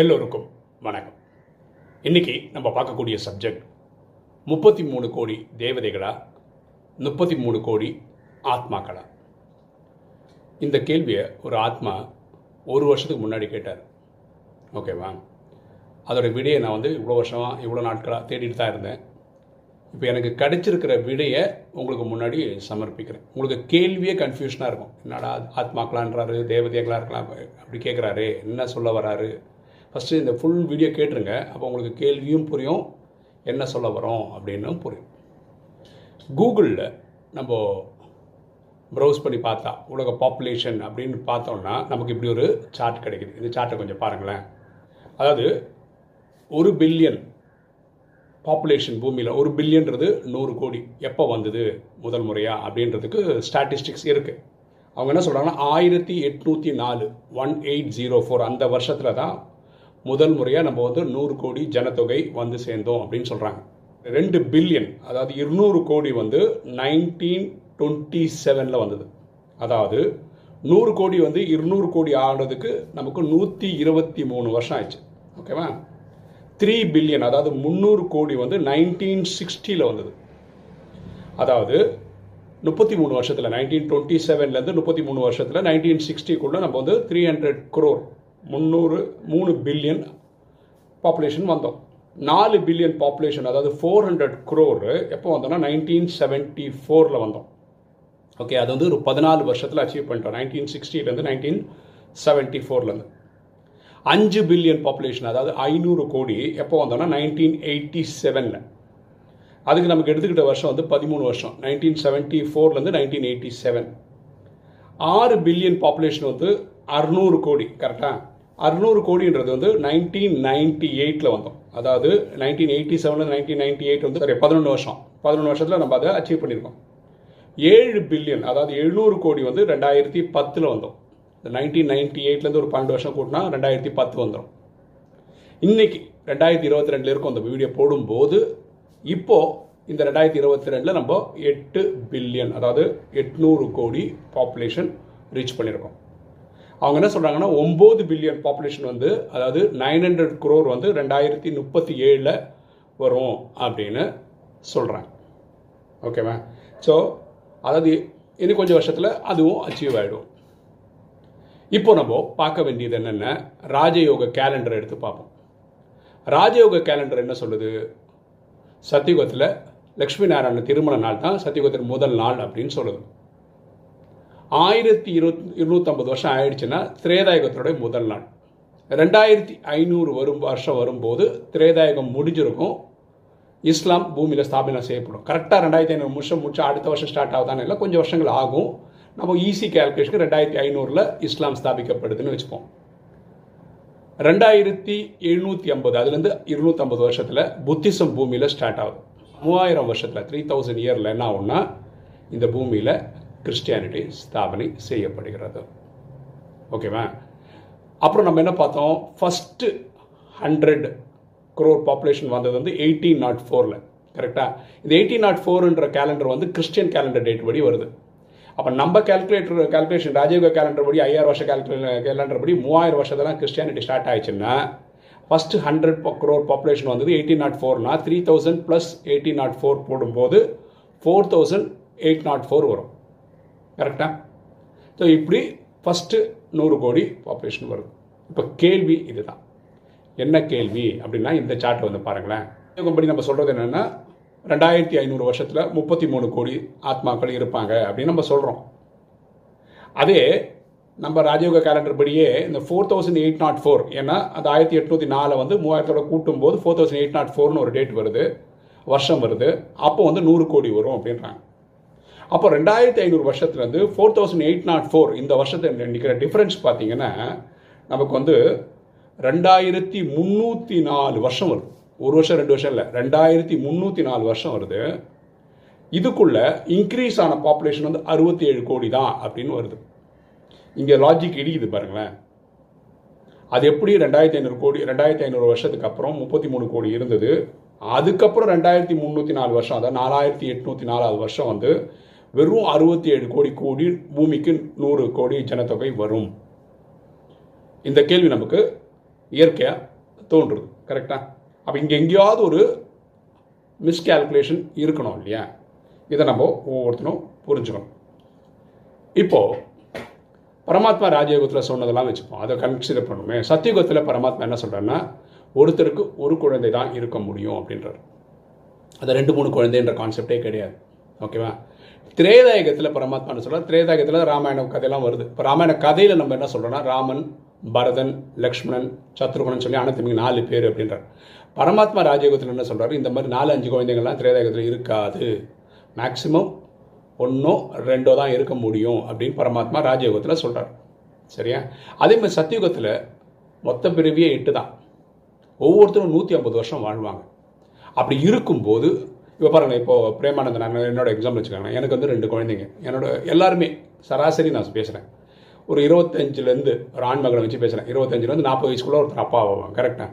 எல்லோருக்கும் வணக்கம். இன்னைக்கு நம்ம பார்க்கக்கூடிய சப்ஜெக்ட் முப்பத்தி மூணு கோடி தேவதைகளா? முப்பத்தி மூணு கோடி ஆத்மாக்களா? இந்த கேள்வியை ஒரு ஆத்மா ஒரு வருஷத்துக்கு முன்னாடி கேட்டார். ஓகேவா அதோட விடையை நான் வந்து இவ்வளோ வருஷமாக இவ்வளோ நாட்களாக தேடிட்டு தான் இருந்தேன். இப்போ எனக்கு கிடைச்சிருக்கிற விடையை உங்களுக்கு முன்னாடி சமர்ப்பிக்கிறேன். உங்களுக்கு கேள்வியே கன்ஃபியூஷனாக இருக்கும். என்னடா ஆத்மாக்களான்றாரு தேவதைகளாக இருக்கலாம் அப்படி கேட்குறாரு என்ன சொல்ல வராரு? ஃபஸ்ட்டு இந்த ஃபுல் வீடியோ கேட்டுருங்க. அப்போ உங்களுக்கு கேள்வியும் புரியும். என்ன சொல்ல வரோம் அப்படின்னும் புரியும். கூகுளில் நம்ம ப்ரௌஸ் பண்ணி பார்த்தா உலக பாப்புலேஷன் அப்படின்னு பார்த்தோம்னா நமக்கு இப்படி ஒரு சார்ட் கிடைக்குது. இந்த சார்ட்டை கொஞ்சம் பாருங்களேன். அதாவது ஒரு பில்லியன் பாப்புலேஷன் பூமியில் ஒரு பில்லியன்றது நூறு கோடி. எப்போ வந்தது? முதல் முறையாக அப்படின்றதுக்கு ஸ்டாட்டிஸ்டிக்ஸ் இருக்குது அவங்க என்ன சொல்கிறாங்கன்னா ஆயிரத்தி எட்நூற்றி நாலு ஒன் எயிட் ஜீரோ ஃபோர் அந்த வருஷத்தில் தான் முதல் முறையாக நம்ம வந்து நூறு கோடி ஜனத்தொகை வந்து சேர்ந்தோம் அப்படின்னு சொல்கிறாங்க ரெண்டு பில்லியன் அதாவது இருநூறு கோடி வந்து நைன்டீன் டுவெண்ட்டி செவனில் வந்தது. அதாவது நூறு கோடி வந்து இருநூறு கோடி ஆனதுக்கு நமக்கு நூற்றி இருபத்தி மூணு வருஷம் ஆயிடுச்சு. ஓகேவா? த்ரீ பில்லியன் அதாவது முந்நூறு கோடி வந்து நைன்டீன் சிக்ஸ்டியில் வந்தது. அதாவது முப்பத்தி மூணு வருஷத்தில் நைன்டீன் டுவெண்ட்டி செவன்லேருந்து முப்பத்தி மூணு வருஷத்தில் நைன்டீன் சிக்ஸ்டிக்குள்ளே நம்ம வந்து த்ரீ ஹண்ட்ரட் குரோர் முந்நூறு மூணு பில்லியன் பாப்புலேஷன் வந்தோம். நாலு பில்லியன் பாப்புலேஷன் அதாவது ஃபோர் ஹண்ட்ரட் குரோர் எப்போ வந்தோம்னா நைன்டீன் செவன்ட்டி ஃபோரில் வந்தோம். ஓகே அது வந்து ஒரு பதினாலு வருஷத்தில் அச்சீவ் பண்ணிட்டோம். நைன்டீன் சிக்ஸ்டிலேருந்து நைன்டீன் செவன்ட்டி ஃபோர்லேருந்து அஞ்சு பில்லியன் பாப்புலேஷன் அதாவது ஐநூறு கோடி எப்போ வந்தோம்னா நைன்டீன் எயிட்டி செவனில் அதுக்கு நமக்கு எடுத்துக்கிட்ட வருஷம் வந்து பதிமூணு வருஷம். நைன்டீன் செவன்ட்டி ஃபோர்லேருந்து நைன்டீன் எயிட்டி செவன் ஆறு பில்லியன் பாப்புலேஷன் வந்து அறுநூறு கோடி கரெக்டாக அறுநூறு கோடின்றது வந்து நைன்டீன் நைன்டி எயிட்டில் வந்தோம். அதாவது நைன்டீன் எயிட்டி செவனில் நைன்டீன் நைன்டி எயிட் வந்து சரி பதினொன்று வருஷம். பதினொன்று வருஷத்தில் நம்ம அதை அச்சீவ் பண்ணியிருக்கோம். ஏழு பில்லியன் அதாவது எழுநூறு கோடி வந்து ரெண்டாயிரத்தி பத்தில் வந்தோம். நைன்டீன் நைன்டி எயிட்லேருந்து ஒரு பன்னெண்டு வருஷம் கூட்டினா ரெண்டாயிரத்தி பத்து வந்துடும் இன்னைக்கு ரெண்டாயிரத்தி இருபத்தி ரெண்டில் இருக்கும் அந்த வீடியோ போடும்போது இப்போ இந்த ரெண்டாயிரத்தி இருபத்தி ரெண்டில் நம்ம எட்டு பில்லியன் அதாவது எட்நூறு கோடி பாப்புலேஷன் ரீச் பண்ணியிருக்கோம். அவங்க என்ன சொல்கிறாங்கன்னா ஒம்பது பில்லியன் பாப்புலேஷன் வந்து அதாவது நைன் ஹண்ட்ரட் குரோர் வந்து ரெண்டாயிரத்தி முப்பத்தி ஏழில் வரும் அப்படின்னு சொல்கிறாங்க ஓகேவா ஸோ அதாவது இன்னும் கொஞ்சம் வருஷத்தில் அதுவும் அச்சீவ் ஆகிடும் இப்போ நம்ம பார்க்க வேண்டியது என்னென்ன? ராஜயோக கேலண்டர் எடுத்து பார்ப்போம். ராஜயோக கேலண்டர் என்ன சொல்லுது? சத்தியுகத்தில் லக்ஷ்மி நாராயண திருமண நாள் தான் சத்தியுகத்தின் முதல் நாள் அப்படின்னு சொல்லுது. ஆயிரத்தி இருபத் இருநூத்தம்பது வருஷம் ஆயிடுச்சுன்னா திரேதாயுகத்தோட முதல் நாள். ரெண்டாயிரத்தி ஐநூறு வரும் வருஷம் வரும்போது திரேதாயுகம் முடிஞ்சிருக்கும். இஸ்லாம் பூமியில் ஸ்தாபனம் செய்யப்படும். கரெக்டாக ரெண்டாயிரத்தி ஐநூறு வருஷம் முடிச்சு அடுத்த வருஷம் ஸ்டார்ட் ஆகுதானே இல்லை கொஞ்சம் வருஷங்கள் ஆகும். நம்ம ஈஸி கேல்குலேஷனுக்கு ரெண்டாயிரத்தி ஐநூறில் இஸ்லாம் ஸ்தாபிக்கப்படுதுன்னு வச்சுப்போம். ரெண்டாயிரத்தி எழுநூற்றி ஐம்பது அதுலேருந்து இருநூற்றம்பது வருஷத்தில் புத்திசம் பூமியில் ஸ்டார்ட் ஆகுது. மூவாயிரம் வருஷத்தில் த்ரீ தௌசண்ட் இயரில் என்ன ஆகும்னா இந்த பூமியில் கிறிஸ்டியானிட்டி ஸ்தாபனை செய்யப்படுகிறது. ஓகேவா அப்புறம் நம்ம என்ன பார்த்தோம்? ஃபஸ்ட்டு ஹண்ட்ரட் குரோர் பாப்புலேஷன் வந்தது வந்து எயிட்டீன் நாட் ஃபோரில் கரெக்டாக இந்த எயிட்டீன் நாட் ஃபோர்ன்ற கேலண்டர் வந்து கிறிஸ்டியன் கேலண்டர் டேட் படி வருது. அப்போ நம்ம கேல்குலேட்டர் கேல்குலேஷன் ராஜீவ் கேலண்டர் படி ஐயாயிரம் வருஷம் கேல்குலே கேலண்டர் படி மூவாயிரம் வருஷத்தெல்லாம் கிறிஸ்டியானிட்டி ஸ்டார்ட் ஆயிடுச்சுன்னா ஃபஸ்ட்டு ஹண்ட்ரட் குரோர் பாப்புலேஷன் வந்தது eighteen nought ஃபோர்னா three thousand plus eighteen nought four போடும்போது four thousand eight nought four வரும். கரெக்டாக ஸோ இப்படி ஃபஸ்ட்டு நூறு கோடி பாப்புலேஷன் வருது. இப்போ கேள்வி இதுதான். என்ன கேள்வி அப்படின்னா இந்த சார்ட்டை வந்து பாருங்களேன். படி நம்ம சொல்கிறது என்னென்னா ரெண்டாயிரத்தி ஐநூறு வருஷத்தில் முப்பத்தி மூணு கோடி ஆத்மாக்கள் இருப்பாங்க அப்படின்னு நம்ம சொல்கிறோம் அதே நம்ம ராஜயோக கேலண்டர் படியே இந்த four thousand eight nought four ஏன்னா அந்த ஆயிரத்தி எட்நூற்றி நாலு வந்து மூவாயிரத்தோட கூட்டும் போது ஃபோர் தௌசண்ட் எயிட் நாட் ஃபோர்னு ஒரு டேட் வருது. வருஷம் வருது. அப்போ வந்து நூறு கோடி வரும் அப்படின்றாங்க. அப்போ ரெண்டாயிரத்தி ஐநூறு வருஷத்துலேருந்து four thousand eight nought four இந்த வருஷத்தை நிற்கிற டிஃப்ரென்ஸ் பார்த்தீங்கன்னா நமக்கு வந்து ரெண்டாயிரத்தி முந்நூற்றி நாலு வருஷம் வருது. ஒரு வருஷம் ரெண்டு வருஷம் இல்லை. ரெண்டாயிரத்தி முந்நூற்றி நாலு வருஷம் வருது. இதுக்குள்ள இன்க்ரீஸ் ஆன பாப்புலேஷன் வந்து அறுபத்தி ஏழு கோடி தான் அப்படின்னு வருது. இங்கே லாஜிக் இடிக்குது பாருங்களேன். அது எப்படி ரெண்டாயிரத்தி ஐநூறு கோடி ரெண்டாயிரத்தி ஐநூறு வருஷத்துக்கு அப்புறம் முப்பத்தி மூணு கோடி இருந்தது. அதுக்கப்புறம் ரெண்டாயிரத்தி முந்நூற்றி நாலு வருஷம் அதாவது நாலாயிரத்தி எட்நூற்றி நாலாவது வருஷம் வந்து வெறும் அறுபத்தி ஏழு கோடி கோடி பூமிக்கு நூறு கோடி ஜனத்தொகை வரும். இந்த கேள்வி நமக்கு இயற்கையாக தோன்றுறது கரெக்டாக அப்போ இங்கே எங்கேயாவது ஒரு மிஸ்கால்குலேஷன் இருக்கணும் இல்லையா? இதை நம்ம ஒவ்வொருத்தரும் புரிஞ்சுக்கணும். இப்போது பரமாத்மா ராஜயோகத்தில் சொன்னதெல்லாம் வச்சுப்போம். அதை கன்சிடர் பண்ணுமே சத்தியுகத்தில் பரமாத்மா என்ன சொல்கிறாருன்னா ஒருத்தருக்கு ஒரு குழந்தை தான் இருக்க முடியும் அப்படின்றார். அது ரெண்டு மூணு குழந்தைன்ற கான்செப்டே கிடையாது. ஓகேவா திரேதாயகத்தில் பரமாத்மான்னு சொல்கிறார் திரேதாயகத்தில் ராமாயண கதையெல்லாம் வருது. இப்போ ராமாயண கதையில் நம்ம என்ன சொல்கிறோன்னா ராமன் பரதன் லக்ஷ்மணன் சத்ருகுணன் சொல்லி அனைத்து நாலு பேர் அப்படின்றார். பரமாத்மா ராஜயோகத்தில் என்ன சொல்கிறாரு இந்த மாதிரி நாலு அஞ்சு குழந்தைங்கள்லாம் திரேதாயகத்தில் இருக்காது. மேக்சிமம் ஒன்றோ ரெண்டோ தான் இருக்க முடியும் அப்படின்னு பரமாத்மா ராஜயோகத்தில் சொல்கிறார் சரியா? அதே மாதிரி சத்தியுகத்தில் மொத்த பிறவியே எட்டு தான் ஒவ்வொருத்தரும் நூற்றி ஐம்பது வருஷம் வாழ்வாங்க. அப்படி இருக்கும்போது இப்போ பாருங்கள் இப்போது பிரேமானந்த நான் என்னோட எக்ஸாம்பிள் வச்சுக்கோங்க எனக்கு வந்து ரெண்டு குழந்தைங்க. என்னோட எல்லாருமே சராசரி நான் பேசுகிறேன் ஒரு இருபத்தஞ்சிலேருந்து ஒரு ஆண் வச்சு பேசுகிறேன் இருபத்தஞ்சிலேருந்து நாற்பது வயசுக்குள்ள ஒருத்தர் அப்பா ஆவாங்க கரெக்டாக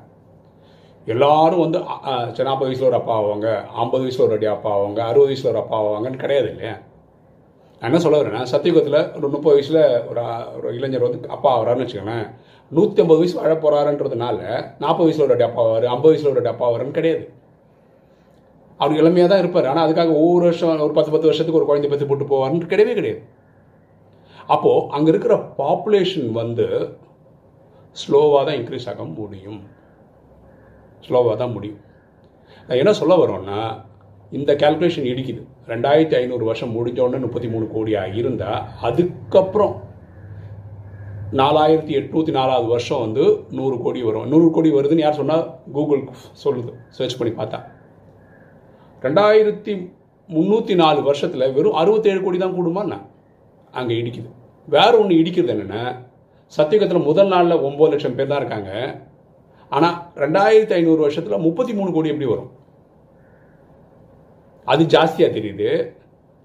எல்லாரும் வந்து சரி நாற்பது வயசில் ஒரு அப்பா ஆவாங்க ஐம்பது வயசில் ஒரு அடி அப்பா ஆவாங்க அறுபது வயசில் ஒரு அப்பா ஆவாங்கன்னு கிடையாது இல்லையா? நான் என்ன சொல்ல வரேன்னா சத்தியுகத்தில் ஒரு முப்பது வயசில் ஒரு ஒரு இளைஞர் வந்து அப்பா ஆகிறாருன்னு வச்சுக்கோங்களேன். நூற்றி ஐம்பது வயசு வாழ போகிறாருன்றதுனால நாற்பது வயசில் ஒரு அடி அப்பா ஆவார் ஐம்பது வயசில் ஒரு அடி அப்பா ஆவாருன்னு கிடையாது. அவர் இளமையாக தான் இருப்பார். ஆனால் அதுக்காக ஒவ்வொரு வருஷம் ஒரு பத்து பத்து வருஷத்துக்கு ஒரு குழந்தை பற்றி போட்டு போவார்னு கிடையவே கிடையாது. அப்போது அங்கே இருக்கிற பாப்புலேஷன் வந்து ஸ்லோவாக தான் இன்க்ரீஸ் ஆக முடியும். ஸ்லோவாக தான் முடியும். நான் என்ன சொல்ல வரோன்னா இந்த கேல்குலேஷன் இடிக்குது. ரெண்டாயிரத்தி ஐநூறு வருஷம் முடிஞ்சோடனே முப்பத்தி மூணு கோடியாக இருந்தால் அதுக்கப்புறம் நாலாயிரத்தி எட்நூற்றி நாலாவது வருஷம் வந்து நூறு கோடி வரும். நூறு கோடி வருதுன்னு யார் சொன்னால் கூகுள் சொல்லுது. சர்ச் பண்ணி பார்த்தா. ரெண்டாயிரத்தி முந்நூற்றி நாலு வருஷத்தில் வெறும் அறுபத்தேழு கோடி தான் கூடுமாண்ணா அங்கே இடிக்குது. வேற ஒன்று இடிக்கிறது என்னென்னா சத்தியகத்தில் முதல் நாளில் ஒம்பது லட்சம் பேர் தான் இருக்காங்க. ஆனால் ரெண்டாயிரத்தி ஐநூறு வருஷத்தில் முப்பத்தி மூணு கோடி எப்படி வரும்? அது ஜாஸ்தியாக தெரியுது.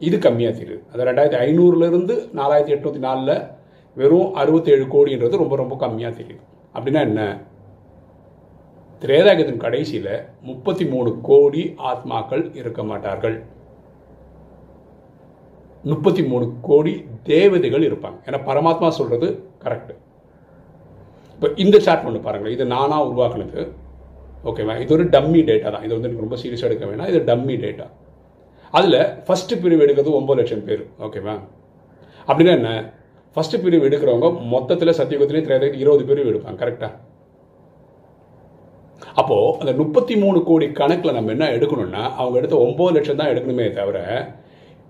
இது கம்மியாக தெரியுது. அது ரெண்டாயிரத்தி ஐநூறுலேருந்து நாலாயிரத்தி எட்நூற்றி நாலில் வெறும் அறுபத்தேழு கோடின்றது ரொம்ப ரொம்ப கம்மியாக தெரியுது. அப்படின்னா என்ன? திரேதாகத்தின் கடைசியில் முப்பத்தி மூணு கோடி ஆத்மாக்கள் இருக்க மாட்டார்கள். முப்பத்தி மூணு கோடி தேவதைகள் இருப்பாங்க. ஏன்னா பரமாத்மா சொல்கிறது கரெக்டு இப்போ இந்த சார்ட் ஒன்று பாருங்களேன். இது நானாக உருவாக்குனது. ஓகேவா இது ஒரு டம்மி டேட்டா தான். இது வந்து எனக்கு ரொம்ப சீரியஸாக எடுக்க வேணாம். இது டம்மி டேட்டா அதில் ஃபஸ்ட்டு பிரிவு எடுக்கிறது ஒம்பது லட்சம் பேர். ஓகேவா அப்படின்னா என்ன? ஃபஸ்ட்டு பிரிவு எடுக்கிறவங்க மொத்தத்தில் சத்தியுகத்திலே திரையதுக்கு இருபது பிரிவு எடுப்பாங்க. கரெக்டாக அப்போது அந்த முப்பத்தி மூணு கோடி கணக்கில் நம்ம என்ன எடுக்கணும்னா அவங்க எடுத்த ஒம்பது லட்சம் தான் எடுக்கணுமே தவிர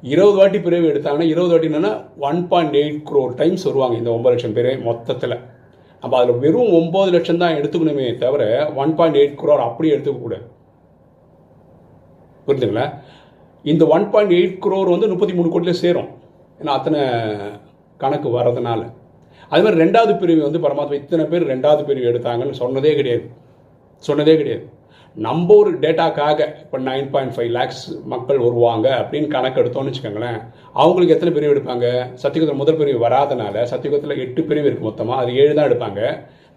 இருபது வாட்டி பிரிவு எடுத்தாங்கன்னா இருபது வாட்டி என்னன்னா one point eight crore times வருவாங்க இந்த ஒம்பது லட்சம் பேர் மொத்தத்தில். நம்ம அதில் வெறும் ஒம்பது லட்சம் தான் எடுத்துக்கணுமே தவிர ஒன் பாயிண்ட் எயிட் க்ரோர் அப்படியே எடுத்துக்கக்கூடாது புரிஞ்சுங்களா இந்த ஒன் பாயிண்ட் எயிட் க்ரோர் வந்து முப்பத்தி மூணு கோடியில் சேரும். ஏன்னா அத்தனை கணக்கு வர்றதுனால. அது மாதிரி ரெண்டாவது பிரிவு வந்து பரமாத்மா இத்தனை பேர் ரெண்டாவது பிரிவு எடுத்தாங்கன்னு சொன்னதே கிடையாது. சொன்னதே கிடையாது. நம்ம ஒரு டேட்டாக்காக இப்போ நைன் பாயிண்ட் ஃபைவ் லேக்ஸ் மக்கள் வருவாங்க அப்படின்னு கணக்கு எடுத்தோம்னு வச்சுக்கோங்களேன் அவங்களுக்கு எத்தனை பிரிவு எடுப்பாங்க? சத்தியகுதத்தில் முதல் பிரிவு வராதனால சத்தியகுதத்தில் எட்டு பிரிவு இருக்குது மொத்தமாக அது ஏழு தான் எடுப்பாங்க.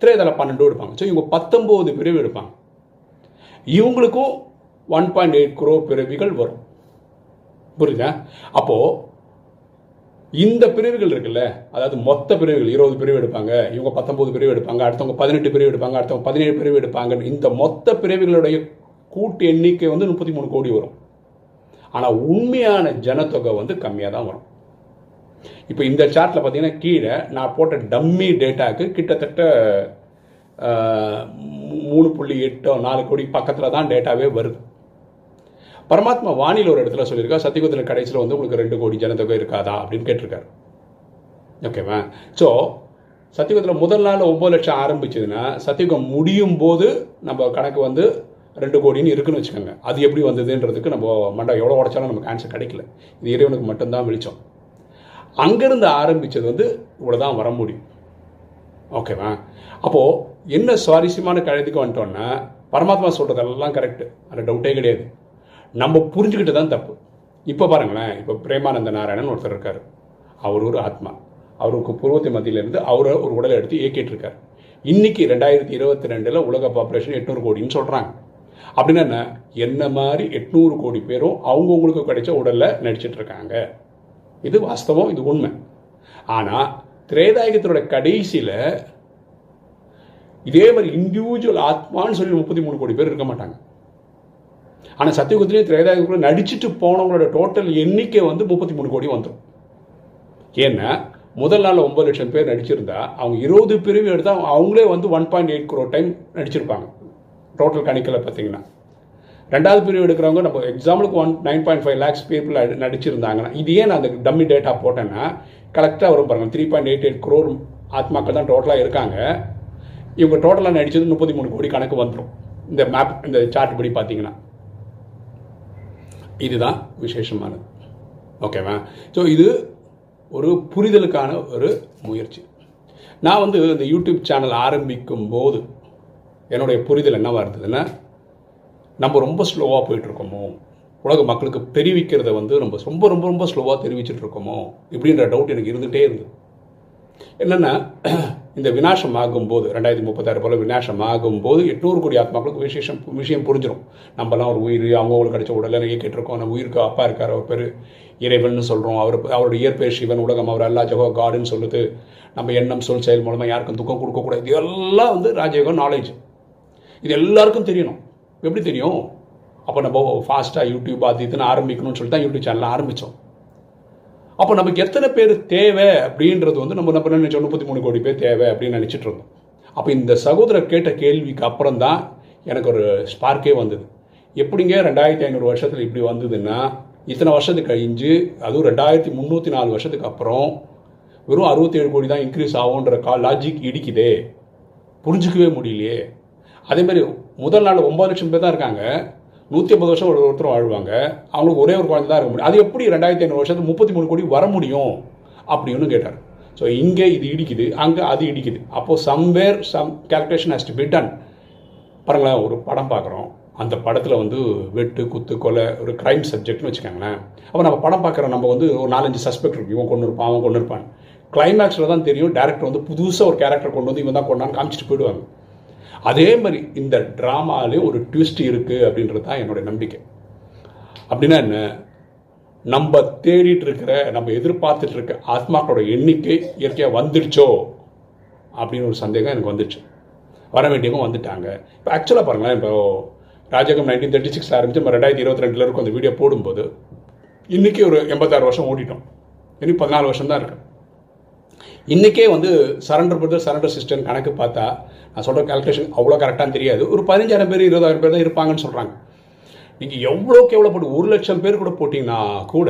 திரையதில் பன்னெண்டு எடுப்பாங்க. ஸோ இவங்க பத்தொம்போது பிரிவு எடுப்பாங்க. இவங்களுக்கும் ஒன் பாயிண்ட் எயிட் குரோ பிரிவுகள் வரும். புரியுதா? அப்போது இந்த பிரிவுகள் இருக்குல்ல அதாவது மொத்த பிரிவுகள் இருபது பிரிவு எடுப்பாங்க இவங்க பத்தொன்பது பிரிவு எடுப்பாங்க அடுத்தவங்க பதினெட்டு பிரிவு எடுப்பாங்க அடுத்தவங்க பதினேழு பிரிவு எடுப்பாங்கன்னு இந்த மொத்த பிரிவுகளுடைய கூட்டு எண்ணிக்கை வந்து முப்பத்தி மூணு கோடி வரும். ஆனால் உண்மையான ஜனத்தொகை வந்து கம்மியாக தான் வரும். இப்போ இந்த சார்ட்டில் பார்த்தீங்கன்னா கீழே நான் போட்ட டம்மி டேட்டாக்கு கிட்டத்தட்ட மூணு புள்ளி எட்டோ நாலு கோடி பக்கத்தில் தான் டேட்டாவே வருது. பரமாத்மா வானியில் ஒரு இடத்துல சொல்லியிருக்கா சத்தியகுதில் கடைசியில் வந்து உங்களுக்கு ரெண்டு கோடி ஜனத்தொகை இருக்காதா? அப்படின்னு கேட்டிருக்காரு. ஓகேவா ஸோ சத்தியகுதில் முதல் நாள் ஒம்பது லட்சம் ஆரம்பிச்சதுன்னா சத்தியுகம் முடியும் போது நம்ம கணக்கு வந்து ரெண்டு கோடின்னு இருக்குன்னு வச்சுக்கோங்க. அது எப்படி வந்ததுன்றதுக்கு நம்ம மண்டை எவ்வளோ உடச்சாலும் நமக்கு ஆன்சர் கிடைக்கல. இது இறைவனுக்கு மட்டும்தான் வெளிச்சம். அங்கேருந்து ஆரம்பித்தது வந்து இவ்வளோ தான் வர முடியும். ஓகேவா அப்போது என்ன சுவாரஸ்யமான கழுத்துக்கு வந்துட்டோன்னா பரமாத்மா சொல்கிறதெல்லாம் கரெக்டு அதில் டவுட்டே கிடையாது. நம்ம புரிஞ்சுக்கிட்டு தான் தப்பு. இப்போ பாருங்களேன் இப்போ பிரேமானந்த நாராயணன் ஒருத்தர் இருக்கார். அவர் ஒரு ஆத்மா. அவருக்கு பூர்வத்தை மத்தியிலேருந்து அவரை ஒரு உடலை எடுத்து இயக்கிட்டு இருக்கார் இன்னைக்கு ரெண்டாயிரத்தி இருபத்தி ரெண்டில் உலக பாப்புலேஷன் எட்நூறு கோடின்னு சொல்கிறாங்க அப்படின்னா என்ன? என்ன மாதிரி எட்நூறு கோடி பேரும் அவங்கவுங்களுக்கு கிடைச்ச உடலில் நடிச்சிட்டு இருக்காங்க இது வாஸ்தவம் இது உண்மை. ஆனால் திரேதாயகத்தினோட கடைசியில் இதே மாதிரி இண்டிவிஜுவல் ஆத்மான்னு சொல்லி முப்பத்தி மூணு கோடி பேர் இருக்க மாட்டாங்க. ஆனால் சத்தியகுத்திலையும் திரேதாயுகத்திலையும் நடிச்சுட்டு போனவங்களோட டோட்டல் எண்ணிக்கை வந்து முப்பத்தி மூணு கோடி வந்துடும் ஏன்னா முதல் நாள் ஒம்பது லட்சம் பேர் நடிச்சிருந்தா அவங்க இருபது பிரிவு எடுத்தால் அவங்களே வந்து one point eight crore time நடிச்சிருப்பாங்க. டோட்டல் கணக்கில் பார்த்தீங்கன்னா ரெண்டாவது பிரிவு எடுக்கிறவங்க நம்ம எக்ஸாம்பிளுக்கு one nine point five lakhs people நடிச்சிருந்தாங்கன்னா இது ஏன் நான் அந்த டம்மி டேட்டா போட்டேன்னா கரெக்டாக வரும் பாருங்கள் three point eight eight crore ஆத்மாக்கள் தான் டோட்டலாக இருக்காங்க. இவங்க டோட்டலாக நடிச்சது முப்பத்தி மூணு கோடி கணக்கு வந்துடும் இந்த மேப் இந்த சார்ட் படி பார்த்தீங்கன்னா இதுதான் விசேஷமானது. ஓகேவா ஸோ இது ஒரு புரிதலுக்கான ஒரு முயற்சி. நான் வந்து இந்த யூடியூப் சேனல் ஆரம்பிக்கும் போது என்னுடைய புரிதல் என்னவாக இருந்ததுன்னா நம்ம ரொம்ப ஸ்லோவாக போயிட்டுருக்கோமோ? உலக மக்களுக்கு தெரிவிக்கிறத வந்து நம்ம ரொம்ப ரொம்ப ரொம்ப ஸ்லோவாக தெரிவிச்சிட்ருக்கோமோ இப்படின்ற டவுட் எனக்கு இருந்துகிட்டே இருந்தது. என்னென்னா இந்த வினாசம் ஆகும்போது ரெண்டாயிரத்தி முப்பத்தாறு போல வினாசம் ஆகும்போது எட்நூறு கோடி ஆத்மாக்களுக்கு விசேஷம் விஷயம் புரிஞ்சிடும் நம்மலாம் ஒரு உயிர் அவங்களுக்கு கிடைச்ச உடலை நிறைய கேட்டிருக்கோம். நம்ம உயிருக்கு அப்பா இருக்கார் அவர் பேர் இறைவன் சொல்கிறோம் அவர் அவருடைய இயற்பெயர் சிவன் உலகம் அவர் அல்லா ஜகோ காடுன்னு சொல்லுது நம்ம எண்ணம் சொல் செயல் மூலமாக யாருக்கும் துக்கம் கொடுக்கக்கூடாது இது எல்லாம் வந்து ராஜயோகம் நாலேஜ் இது எல்லாருக்கும் தெரியணும். எப்படி தெரியும்? அப்போ நம்ம ஃபாஸ்ட்டாக யூடியூப் அது இதுன்னு ஆரம்பிக்கணும்னு சொல்லிட்டு தான் யூடியூப் சேனல் ஆரம்பித்தோம் அப்போ நமக்கு எத்தனை பேர் தேவை அப்படின்றது வந்து நம்ம நம்ம நினைச்சோம்? முப்பத்தி மூணு கோடி பேர் தேவை அப்படின்னு நினச்சிட்டு இருந்தோம். அப்போ இந்த சகோதரர் கேட்ட கேள்விக்கு அப்புறம் தான் எனக்கு ஒரு ஸ்பார்க்கே வந்தது. எப்படிங்க ரெண்டாயிரத்தி ஐநூறு வருஷத்தில் இப்படி வந்ததுன்னா இத்தனை வருஷத்துக்கு கழிஞ்சு அதுவும் ரெண்டாயிரத்தி முந்நூற்றி நாலு வருஷத்துக்கு அப்புறம் வெறும் அறுபத்தேழு கோடி தான் இன்க்ரீஸ் ஆகுன்ற கா லாஜிக் இடிக்குதே. புரிஞ்சிக்கவே முடியலையே. அதேமாதிரி முதல் நாள் ஒன்பது லட்சம் பேர் தான் இருக்காங்க. நூற்றி ஐம்பது வருஷம் ஒரு ஒருத்தர் வாழ்வாங்க. அவங்களுக்கு ஒரே ஒரு குழந்தை தான் இருக்க முடியும். அது எப்படி ரெண்டாயிரத்தி ஐநூறு வருஷத்துக்கு முப்பத்தி மூணு கோடி வர முடியும்? அப்படின்னு கேட்டார். ஸோ இங்கே இது இடிக்குது அங்கே அது இடிக்குது. அப்போது somewhere some calculation has to be done பாருங்களேன் ஒரு படம் பார்க்குறோம். அந்த படத்தில் வந்து வெட்டு குத்து கொலை ஒரு க்ரைம் சப்ஜெக்ட்னு வச்சுக்கோங்களேன். அப்போ நம்ம படம் பார்க்குற நம்ம வந்து ஒரு நாலஞ்சு சஸ்பெக்ட் இருக்கும் இவன் கொண்டு இருப்பான் அவன் கொண்டு இருப்பான். கிளைமேக்ஸில் தான் தெரியும் டேரக்டர் வந்து புதுசாக ஒரு கேரக்டர் கொண்டு வந்து இவன் தான் கொண்டான்னு காமிச்சிட்டு போயிடுவாங்க. அதே மாதிரி இந்த ட்ராமாலே ஒரு ட்விஸ்ட் இருக்குது அப்படின்றது தான் என்னோட நம்பிக்கை. அப்படின்னா என்ன? நம்ம தேடிட்டு இருக்கிற நம்ம எதிர்பார்த்துட்டு இருக்க ஆத்மாக்களோட எண்ணிக்கை இயற்கையாக வந்துடுச்சோ? அப்படின்னு ஒரு சந்தேகம் எனக்கு வந்துடுச்சு வர வேண்டியவங்க வந்துட்டாங்க. இப்போ ஆக்சுவலாக பாருங்களேன் இப்போ ராஜகம் நைன்டீன் தேர்ட்டி சிக்ஸ் ஆரம்பிச்சு நம்ம ரெண்டாயிரத்தி இருபத்தி ரெண்டில் இருக்கும் அந்த வீடியோ போடும்போது இன்றைக்கி ஒரு எண்பத்தாறு வருஷம் ஓடிட்டோம். இனி பதினாலு வருஷம் தான் இருக்குது இன்றைக்கே வந்து சரண்டர் பிரதர் சரண்டர் சிஸ்டம் கணக்கு பார்த்தா நான் சொல்கிற கால்குலேஷன் அவ்வளோ கரெக்டாக தெரியாது. ஒரு பதினஞ்சாயிரம் பேர் இருபதாயிரம் பேர் தான் இருப்பாங்கன்னு சொல்கிறாங்க நீங்கள் எவ்வளோக்கு எவ்வளோ போட்டு ஒரு லட்சம் பேர் கூட போட்டிங்கன்னா கூட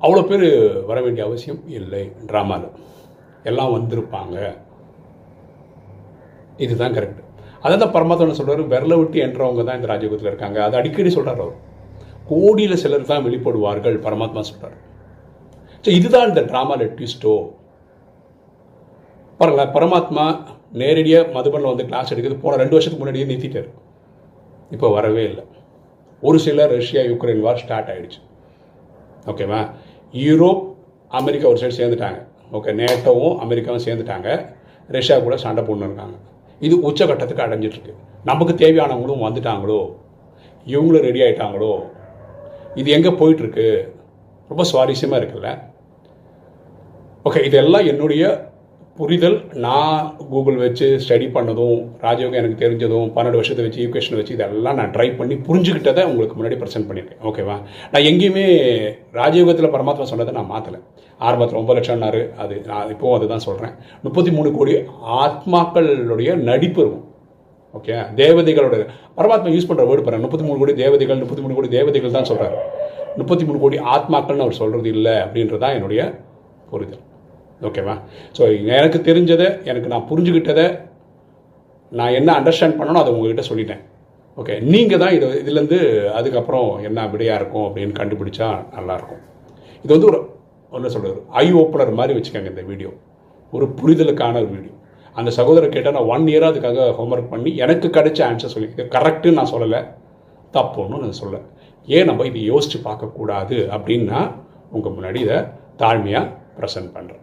அவ்வளோ பேர் வர வேண்டிய அவசியம் இல்லை ட்ராமாவில் எல்லாம் வந்திருப்பாங்க. இதுதான் கரெக்ட் அதை தான் பரமாத்மன் சொல்கிறார் விரல விட்டு என்றவங்க தான் இந்த ராஜயோகத்தில் இருக்காங்க. அதை அடிக்கடி சொல்கிறார் அவர். கோடியில் சிலர் தான் வெளிப்படுவார்கள் பரமாத்மா சொல்கிறார் ஸோ இதுதான் இந்த ட்ராமாவில் ட்விஸ்ட்டோ பாருங்களேன் பரமாத்மா நேரடியாக மதுபனில் வந்து கிளாஸ் எடுக்கிறது போன ரெண்டு வருஷத்துக்கு முன்னாடியே நிறுத்திட்டார். இப்போ வரவே இல்லை. ஒரு சில ரஷ்யா யுக்ரைன் வார் ஸ்டார்ட் ஆகிடுச்சு ஓகேவா யூரோப் அமெரிக்கா ஒரு சைடு சேர்ந்துட்டாங்க. ஓகே நேட்டோவும் அமெரிக்காவும் சேர்ந்துட்டாங்க. ரஷ்யா கூட சண்டை போட்டு இருக்காங்க. இது உச்சகட்டத்துக்கு அடைஞ்சிட்ருக்கு. நமக்கு தேவையானவங்களும் வந்துட்டாங்களோ? இவங்களும் ரெடி ஆகிட்டாங்களோ இது எங்கே போயிட்டுருக்கு ரொம்ப சுவாரஸ்யமாக இருக்குல்ல? ஓகே இதெல்லாம் என்னுடைய புரிதல். நான் கூகுள் வச்சு ஸ்டடி பண்ணதும் ராஜயோகம் எனக்கு தெரிஞ்சதும் பன்னெண்டு வருஷத்தை வச்சு ஈக்குவேஷன் வச்சு இதெல்லாம் நான் ட்ரை பண்ணி புரிஞ்சுக்கிட்டதை உங்களுக்கு முன்னாடி ப்ரெசென்ட் பண்ணியிருக்கேன். ஓகேவா நான் எங்கேயுமே ராஜயோகத்தில் பரமாத்மா சொன்னதை நான் மாற்றலை ஆரம்பத்தில் ஒன்பது லட்சம்னாரு. அது நான் இப்போவும் அதுதான் சொல்கிறேன் முப்பத்தி மூணு கோடி ஆத்மாக்களுடைய நடிப்பு இருக்கும். ஓகே தேவதைகளோட பரமாத்மா யூஸ் பண்ணுற வேர்டு பாருங்க. முப்பத்தி மூணு கோடி தேவதைகள் முப்பத்தி மூணு கோடி தேவதைகள் தான் சொல்கிறாரு முப்பத்தி மூணு கோடி ஆத்மாக்கள்னு அவர் சொல்கிறது இல்லை அப்படின்றது தான் என்னுடைய புரிதல். ஓகேவா ஸோ எனக்கு தெரிஞ்சதை எனக்கு நான் புரிஞ்சுக்கிட்டதை நான் என்ன அண்டர்ஸ்டாண்ட் பண்ணணும் அதை உங்ககிட்ட சொல்லிட்டேன். ஓகே நீங்கள் தான் இது இதுலேருந்து அதுக்கப்புறம் என்ன விடையாக இருக்கும் அப்படின்னு கண்டுபிடிச்சா நல்லாயிருக்கும் இது வந்து ஒரு என்ன சொல்கிறது ஐ ஓப்பனர் மாதிரி வச்சுக்கோங்க இந்த வீடியோ ஒரு புரிதலுக்கான ஒரு வீடியோ அந்த சகோதரர் கேட்டால் நான் ஒன் இயராக அதுக்காக ஹோம்ஒர்க் பண்ணி எனக்கு கிடைச்ச ஆன்சர் சொல்லி. இது கரெக்டுன்னு நான் சொல்லலை. தப்புன்னு நான் சொல்ல ஏன் நம்ம இதை யோசித்து பார்க்கக்கூடாது? அப்படின்னா உங்கள் முன்னாடி இதை தாழ்மையாக ப்ரெசென்ட் பண்ணுறேன்